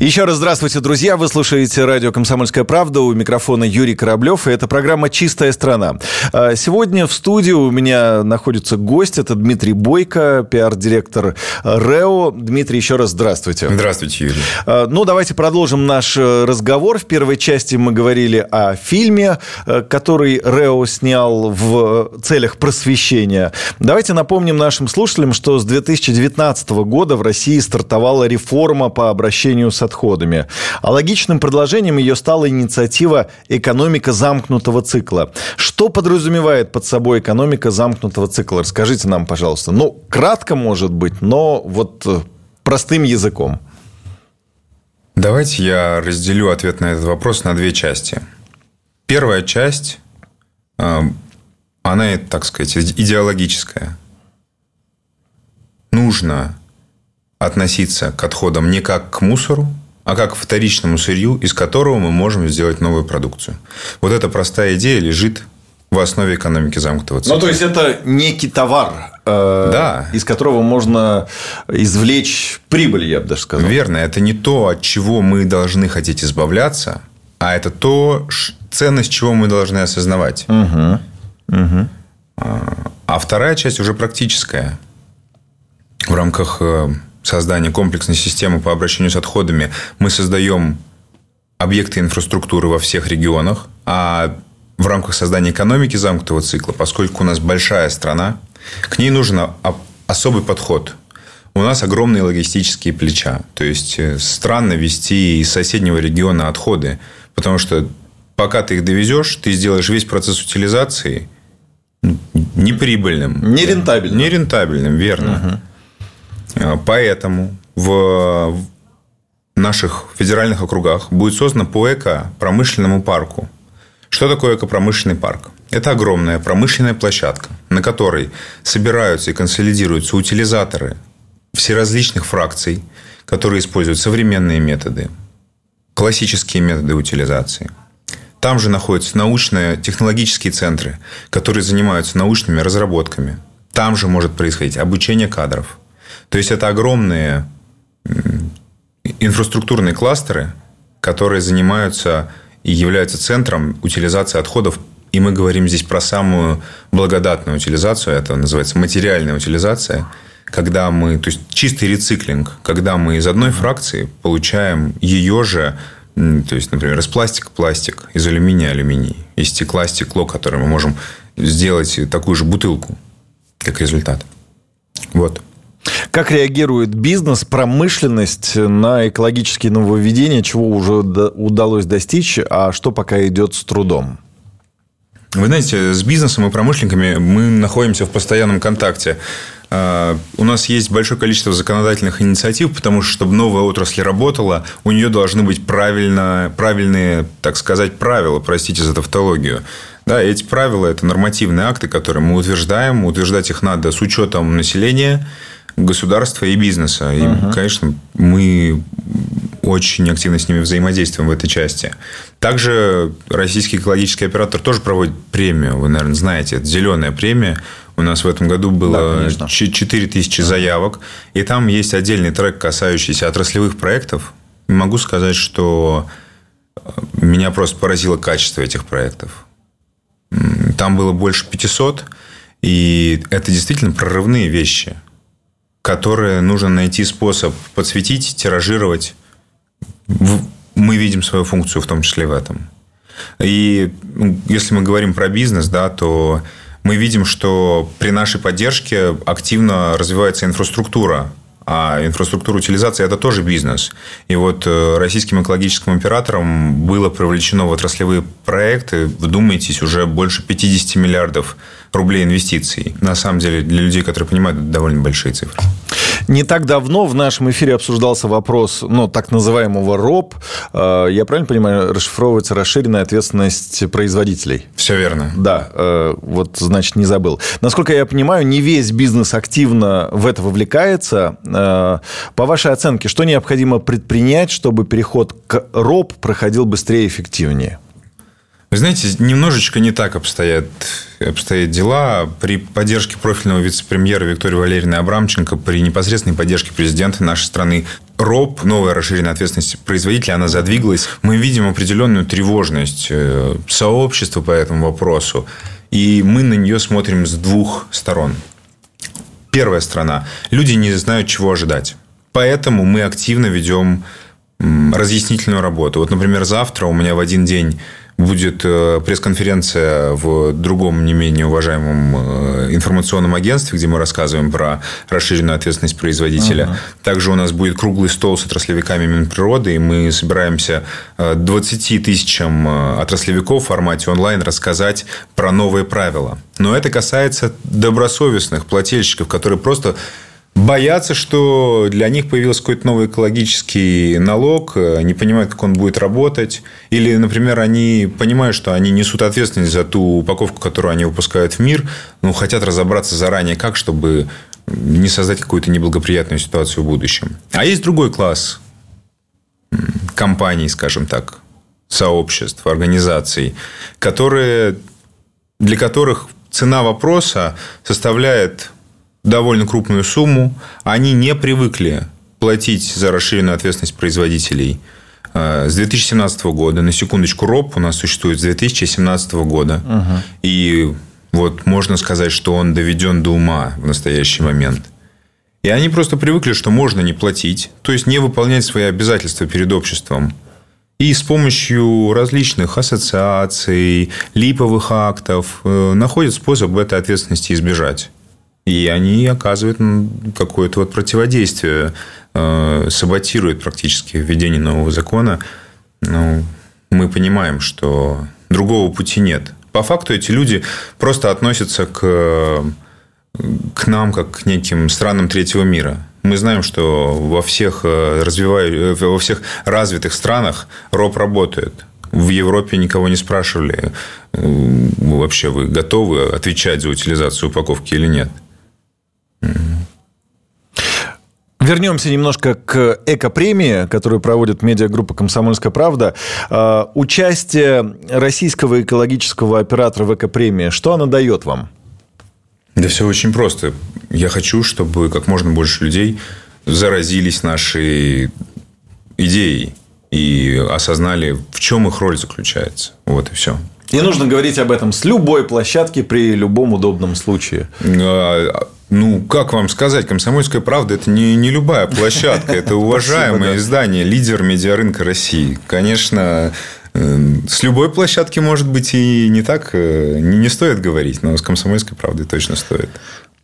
Еще раз здравствуйте, друзья. Вы слушаете радио «Комсомольская правда». У микрофона Юрий Кораблев. И это программа «Чистая страна». А, сегодня в студии у меня находится гость. Это Дмитрий Бойко, пиар-директор РЭО. Дмитрий, еще раз здравствуйте. Здравствуйте, Юрий. А, ну, давайте продолжим наш э, разговор. В первой части мы говорили о фильме, э, который РЭО снял в целях просвещения. Давайте напомним нашим слушателям, что с 2019 года в России стартовала реформа по обращению с отходами. А логичным продолжением ее стала инициатива «Экономика замкнутого цикла». Что подразумевает под собой экономика замкнутого цикла? Расскажите нам, пожалуйста. Ну, кратко, может быть, но вот э, простым языком. Давайте я разделю ответ на этот вопрос на две части. Первая часть, э, она, так сказать, идеологическая. Нужно относиться к отходам не как к мусору, а как вторичному сырью, из которого мы можем сделать новую продукцию. Вот эта простая идея лежит в основе экономики замкнутого цикла. Ну, то есть, это некий товар, э, да. из которого можно извлечь прибыль, я бы даже сказал. Верно. Это не то, от чего мы должны хотеть избавляться, а это то, ценность чего мы должны осознавать. Угу. Угу. А вторая часть уже практическая. В рамках э, создания комплексной системы по обращению с отходами мы создаем объекты инфраструктуры во всех регионах, а в рамках создания экономики замкнутого цикла, поскольку у нас большая страна, к ней нужен особый подход. У нас огромные логистические плеча. То есть, э, странно вести из соседнего региона отходы, потому что пока ты их довезешь, ты сделаешь весь процесс утилизации неприбыльным. Нерентабельным. Нерентабельным, верно. Угу. Э, поэтому в наших федеральных округах будет создано по эко-промышленному парку. Что такое эко-промышленный парк? Это огромная промышленная площадка, на которой собираются и консолидируются утилизаторы всеразличных фракций, которые используют современные методы, классические методы утилизации. Там же находятся научно-технологические центры, которые занимаются научными разработками. Там же может происходить обучение кадров – то есть это огромные инфраструктурные кластеры, которые занимаются и являются центром утилизации отходов. И мы говорим здесь про самую благодатную утилизацию, это называется материальная утилизация, когда мы, то есть чистый рециклинг, когда мы из одной фракции получаем ее же, то есть, например, из пластика пластик, из алюминия алюминий, из стекла стекло, которое мы можем сделать такую же бутылку, как результат. Вот. Как реагирует бизнес, промышленность на экологические нововведения, чего уже удалось достичь, а что пока идет с трудом? Вы знаете, с бизнесом и промышленниками мы находимся в постоянном контакте. А, у нас есть большое количество законодательных инициатив, потому что, чтобы новая отрасль работала, у нее должны быть правильно, правильные, так сказать, правила, простите за тавтологию. Да, эти правила – это нормативные акты, которые мы утверждаем. Утверждать их надо с учетом населения, государства и бизнеса. И, uh-huh. конечно, мы очень активно с ними взаимодействуем в этой части. Также российский экологический оператор тоже проводит премию. Вы, наверное, знаете, это зеленая премия. У нас в этом году было да, 4 тысячи заявок. И там есть отдельный трек, касающийся отраслевых проектов. И могу сказать, что э, меня просто поразило качество этих проектов. Там было больше 500. И это действительно прорывные вещи которые нужно найти способ подсветить, тиражировать. Мы видим свою функцию в том числе в этом. И ну, если мы говорим про бизнес, да, то мы видим, что при нашей поддержке активно развивается инфраструктура. А инфраструктура утилизации – это тоже бизнес. И вот э, российским экологическим операторам было привлечено в отраслевые проекты, вдумайтесь, уже больше 50 миллиардов инвестиций. На самом деле, для людей, которые понимают, это довольно большие цифры. Не так давно в нашем эфире обсуждался вопрос, ну, так называемого РОП. Э, я правильно понимаю, расшифровывается расширенная ответственность производителей? Все верно. Да, э, вот, значит, не забыл. Насколько я понимаю, не весь бизнес активно в это вовлекается. Э, по вашей оценке, что необходимо предпринять, чтобы переход к РОП проходил быстрее и эффективнее? Вы знаете, немножечко не так обстоят, обстоят дела. При поддержке профильного вице-премьера Виктории Валерьевны Абрамченко, при непосредственной поддержке президента нашей страны, РОП, новая расширенная ответственность производителя, она задвигалась. Мы видим определенную тревожность э, сообщества по этому вопросу. И мы на нее смотрим с двух сторон. Первая сторона. Люди не знают, чего ожидать. Поэтому мы активно ведем разъяснительную работу. Вот, например, завтра у меня в один день будет э, пресс-конференция в другом не менее уважаемом э, информационном агентстве, где мы рассказываем про расширенную ответственность производителя. Ага. Также у нас будет круглый стол с отраслевиками Минприроды, и мы собираемся 20 э, тысячам отраслевиков в формате онлайн рассказать про новые правила. Но это касается добросовестных плательщиков, которые просто боятся, что для них появился какой-то новый экологический налог, э, не понимают, как он будет работать. Или, например, они понимают, что они несут ответственность за ту упаковку, которую они выпускают в мир, но хотят разобраться заранее, как, чтобы не создать какую-то неблагоприятную ситуацию в будущем. А есть другой класс компаний, скажем так, сообществ, организаций, которые, для которых цена вопроса составляет довольно крупную сумму. Они не привыкли платить за расширенную ответственность производителей э, с 2017 года. На секундочку, РОП у нас существует с 2017 года. Угу. И вот можно сказать, что он доведен до ума в настоящий момент. И они просто привыкли, что можно не платить, то есть не выполнять свои обязательства перед обществом. И с помощью различных ассоциаций, липовых актов э, находят способ этой ответственности избежать. И они оказывают какое-то вот противодействие, э, саботируют практически введение нового закона. Ну, мы понимаем, что другого пути нет. По факту эти люди просто относятся к, к нам как к неким странам третьего мира. Мы знаем, что во всех, э, развиваю, во всех развитых странах РОП работает. В Европе никого не спрашивали, э, вообще вы готовы отвечать за утилизацию упаковки или нет. Вернемся немножко к эко-премии, которую проводит медиагруппа «Комсомольская правда». А, участие российского экологического оператора в эко-премии, что она дает вам? Да все очень просто. Я хочу, чтобы как можно больше людей заразились нашей идеей и осознали, в чем их роль заключается. Вот и все. И нужно говорить об этом с любой площадки при любом удобном случае. Ну, как вам сказать, «Комсомольская правда» – это не, не любая площадка, это уважаемое издание, лидер медиарынка России. Конечно, э, с любой площадки, может быть, и не так, э, не, не стоит говорить, но с «Комсомольской правдой» точно стоит.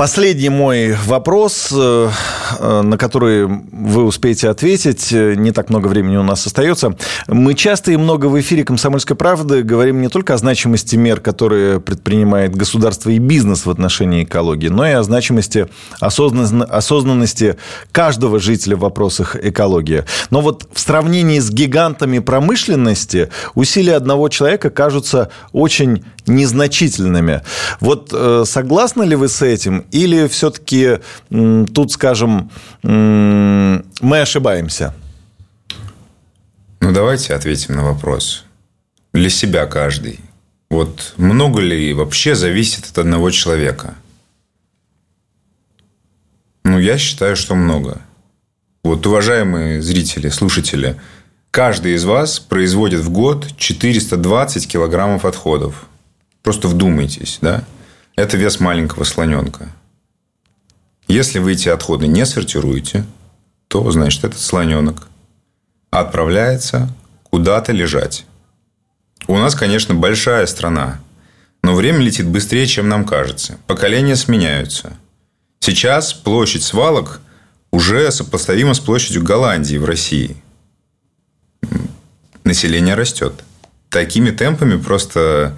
Последний мой вопрос, э, э, на который вы успеете ответить, э, не так много времени у нас остается. Мы часто и много в эфире «Комсомольской правды» говорим не только о значимости мер, которые предпринимает государство и бизнес в отношении экологии, но и о значимости осознанности каждого жителя в вопросах экологии. Но вот в сравнении с гигантами промышленности усилия одного человека кажутся очень незначительными. Вот согласны ли вы с этим? Или все-таки тут, скажем, мы ошибаемся? Ну, давайте ответим на вопрос. Для себя каждый. Вот много ли вообще зависит от одного человека? Ну, я считаю, что много. Вот, уважаемые зрители, слушатели, каждый из вас производит в год 420 килограммов отходов. Просто вдумайтесь, да? Это вес маленького слоненка. Если вы эти отходы не сортируете, то, значит, этот слоненок отправляется куда-то лежать. У нас, конечно, большая страна, но время летит быстрее, чем нам кажется. Поколения сменяются. Сейчас площадь свалок уже сопоставима с площадью Голландии в России. Население растет. Такими темпами просто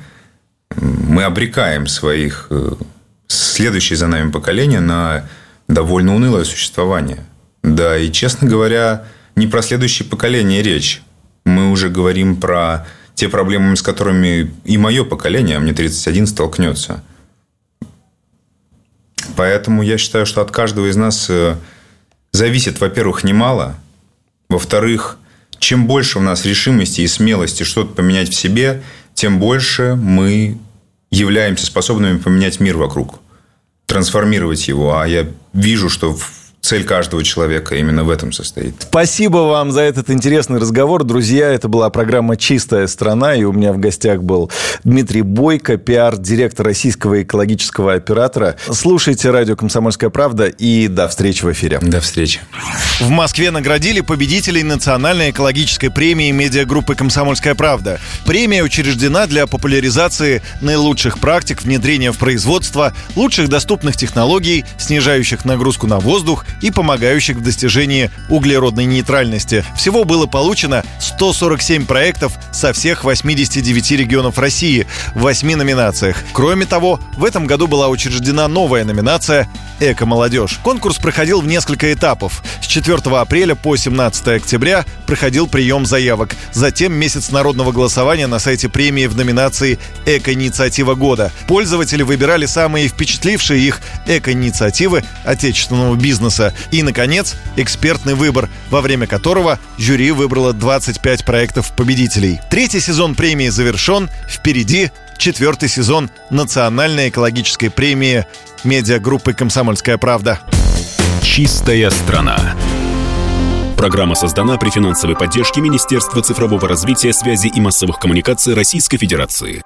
мы обрекаем своих э, следующие за нами поколения на довольно унылое существование. Да, и, честно говоря, не про следующее поколение речь. Мы уже говорим про те проблемы, с которыми и мое поколение, а мне 31, столкнется. Поэтому я считаю, что от каждого из нас э, зависит, во-первых, немало. Во-вторых, чем больше у нас решимости и смелости что-то поменять в себе, тем больше мы являемся способными поменять мир вокруг, трансформировать его. А я вижу, что цель каждого человека именно в этом состоит. Спасибо вам за этот интересный разговор. Друзья, это была программа «Чистая страна», и у меня в гостях был Дмитрий Бойко, пиар-директор российского экологического оператора. Слушайте радио «Комсомольская правда» и до встречи в эфире. До встречи. В Москве наградили победителей национальной экологической премии медиагруппы «Комсомольская правда». Премия учреждена для популяризации наилучших практик внедрения в производство лучших доступных технологий, снижающих нагрузку на воздух и помогающих в достижении углеродной нейтральности. Всего было получено 147 проектов со всех 89 регионов России в 8 номинациях. Кроме того, в этом году была учреждена новая номинация «Эко-молодежь». Конкурс проходил в несколько этапов. С 4 апреля по 17 октября проходил прием заявок. Затем месяц народного голосования на сайте премии в номинации «Эко-инициатива года». Пользователи выбирали самые впечатлившие их эко-инициативы отечественного бизнеса. И, наконец, экспертный выбор, во время которого жюри выбрало 25 проектов победителей. Третий сезон премии завершен. Впереди четвертый сезон национальной экологической премии медиагруппы «Комсомольская правда». «Чистая страна». Программа создана при финансовой поддержке Министерства цифрового развития, связи и массовых коммуникаций Российской Федерации.